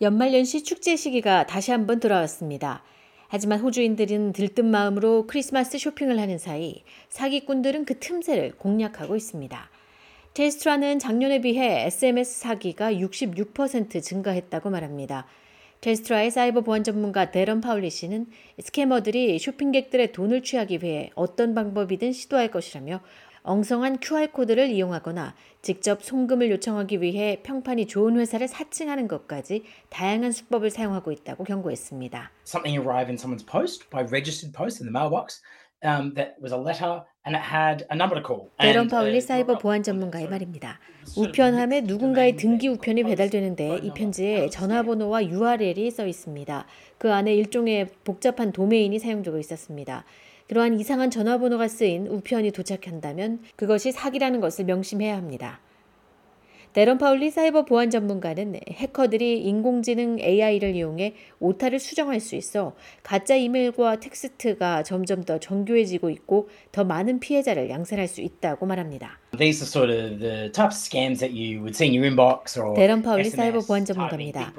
연말연시 축제 시기가 다시 한번 돌아왔습니다. 하지만 호주인들은 들뜬 마음으로 크리스마스 쇼핑을 하는 사이 사기꾼들은 그 틈새를 공략하고 있습니다. 테스트라는 작년에 비해 SMS 사기가 66% 증가했다고 말합니다. 테스트라의 사이버 보안 전문가 데런 파울리 씨는 스캐머들이 쇼핑객들의 돈을 취하기 위해 어떤 방법이든 시도할 것이라며 엉성한 QR코드를 이용하거나 직접 송금을 요청하기 위해 평판이 좋은 회사를 사칭하는 것까지 다양한 수법을 사용하고 있다고 경고했습니다. Something arrive in someone's post by registered post in the mailbox um, that was a letter and it had a number to call. 데런 파울리 사이버 보안 전문가의 말입니다. 우편함에 누군가의 등기 우편이 배달되는데 이 편지에 전화번호와 URL이 써 있습니다. 그 안에 일종의 복잡한 도메인이 사용되고 있었습니다. 그러한 이상한 전화번호가 쓰인 우편이 도착한다면 그것이 사기라는 것을 명심해야 합니다. 데런 파울리 사이버 보안 전문가는 해커들이 인공지능 AI를 이용해 오타를 수정할 수 있어 가짜 이메일과 텍스트가 점점 더 정교해지고 있고 더 많은 피해자를 양산할 수 있다고 말합니다. These are sort of the type of scams that you would see in your inbox or 데런 파울리 사이버 보안 전문가입니다.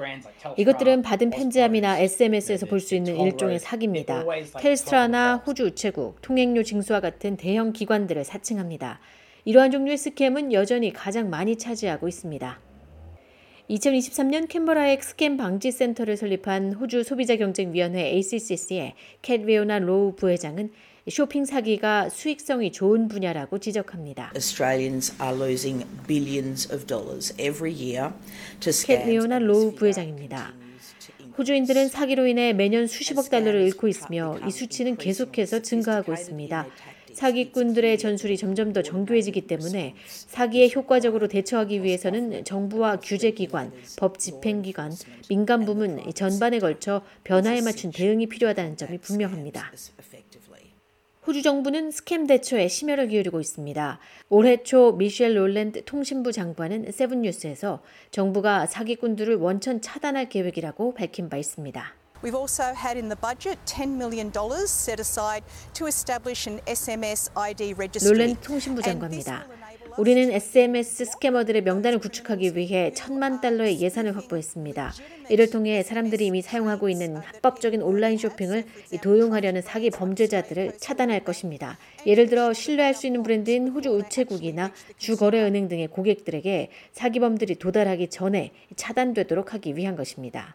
이것들은 받은 편지함이나 SMS에서 볼 수 있는 일종의 사기입니다. 텔스트라나 호주 우체국, 통행료 징수와 같은 대형 기관들을 사칭합니다. 이러한 종류의 scam은 여전히 가장 많이 차지하고 있습니다. 2023년 캔버라의 scam 방지 센터를 설립한 호주 소비자 경쟁 위원회 ACCC의 캐트리오나 로우 부회장은 쇼핑 사기가 수익성이 좋은 분야라고 지적합니다. Australians are losing billions of dollars every year to 캐트리오나 로우 부회장입니다. 호주인들은 사기로 인해 매년 수십억 달러를 잃고 있으며 이 수치는 계속해서 증가하고 있습니다. 사기꾼들의 전술이 점점 더 정교해지기 때문에 사기에 효과적으로 대처하기 위해서는 정부와 규제기관, 법 집행기관, 민간 부문 전반에 걸쳐 변화에 맞춘 대응이 필요하다는 점이 분명합니다. 호주 정부는 scam 대처에 심혈을 기울이고 있습니다. 올해 초 미셸 롤랜드 통신부 장관은 세븐뉴스에서 정부가 사기꾼들을 원천 차단할 계획이라고 밝힌 바 있습니다. We've also had in the budget $10 million set aside to establish an SMS ID registry. 롤랜드 통신부 장관입니다. 우리는 SMS 스캐머들의 명단을 구축하기 위해 천만 달러의 예산을 확보했습니다. 이를 통해 사람들이 이미 사용하고 있는 합법적인 온라인 쇼핑을 도용하려는 사기 범죄자들을 차단할 것입니다. 예를 들어 신뢰할 수 있는 브랜드인 호주 우체국이나 주거래은행 등의 고객들에게 사기범들이 도달하기 전에 차단되도록 하기 위한 것입니다.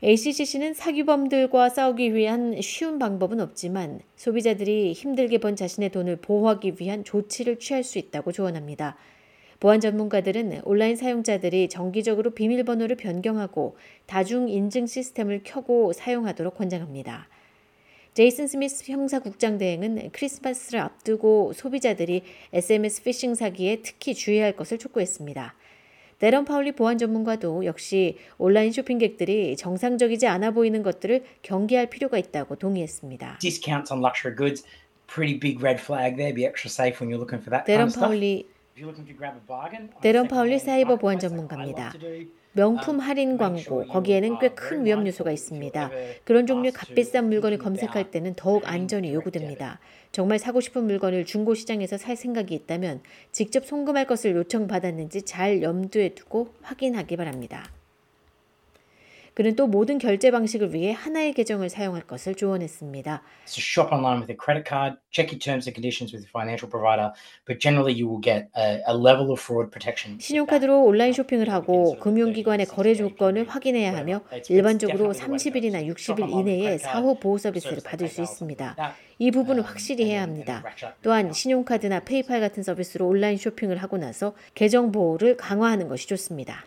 ACCC는 사기범들과 싸우기 위한 쉬운 방법은 없지만 소비자들이 힘들게 번 자신의 돈을 보호하기 위한 조치를 취할 수 있다고 조언합니다. 보안 전문가들은 온라인 사용자들이 정기적으로 비밀번호를 변경하고 다중 인증 시스템을 켜고 사용하도록 권장합니다. 제이슨 스미스 형사국장 대행은 크리스마스를 앞두고 소비자들이 SMS 피싱 사기에 특히 주의할 것을 촉구했습니다. 데런 파울리 보안 전문가도 역시 온라인 쇼핑객들이 정상적이지 않아 보이는 것들을 경계할 필요가 있다고 동의했습니다. Discounts on luxury goods, pretty big red flag there. Be extra safe when you're looking for that kind 데런. 파울리 데런 파울리 사이버 보안 전문가입니다. 명품 할인 광고, 거기에는 꽤 큰 위험 요소가 있습니다. 그런 종류의 값비싼 물건을 검색할 때는 더욱 안전이 요구됩니다. 정말 사고 싶은 물건을 중고 시장에서 살 생각이 있다면 직접 송금할 것을 요청받았는지 잘 염두에 두고 확인하기 바랍니다. 그는 또 모든 결제 방식을 위해 하나의 계정을 사용할 것을 조언했습니다. So shop online with a credit card, check your terms and conditions with your financial provider, but generally you will get a, a level of fraud protection. 신용카드로 온라인 쇼핑을 하고 금융기관의 거래 조건을 확인해야 하며 일반적으로 30일이나 60일 이내에 사후 보호 서비스를 받을 수 있습니다. 이 부분을 확실히 해야 합니다. 또한 신용카드나 페이팔 같은 서비스로 온라인 쇼핑을 하고 나서 계정 보호를 강화하는 것이 좋습니다.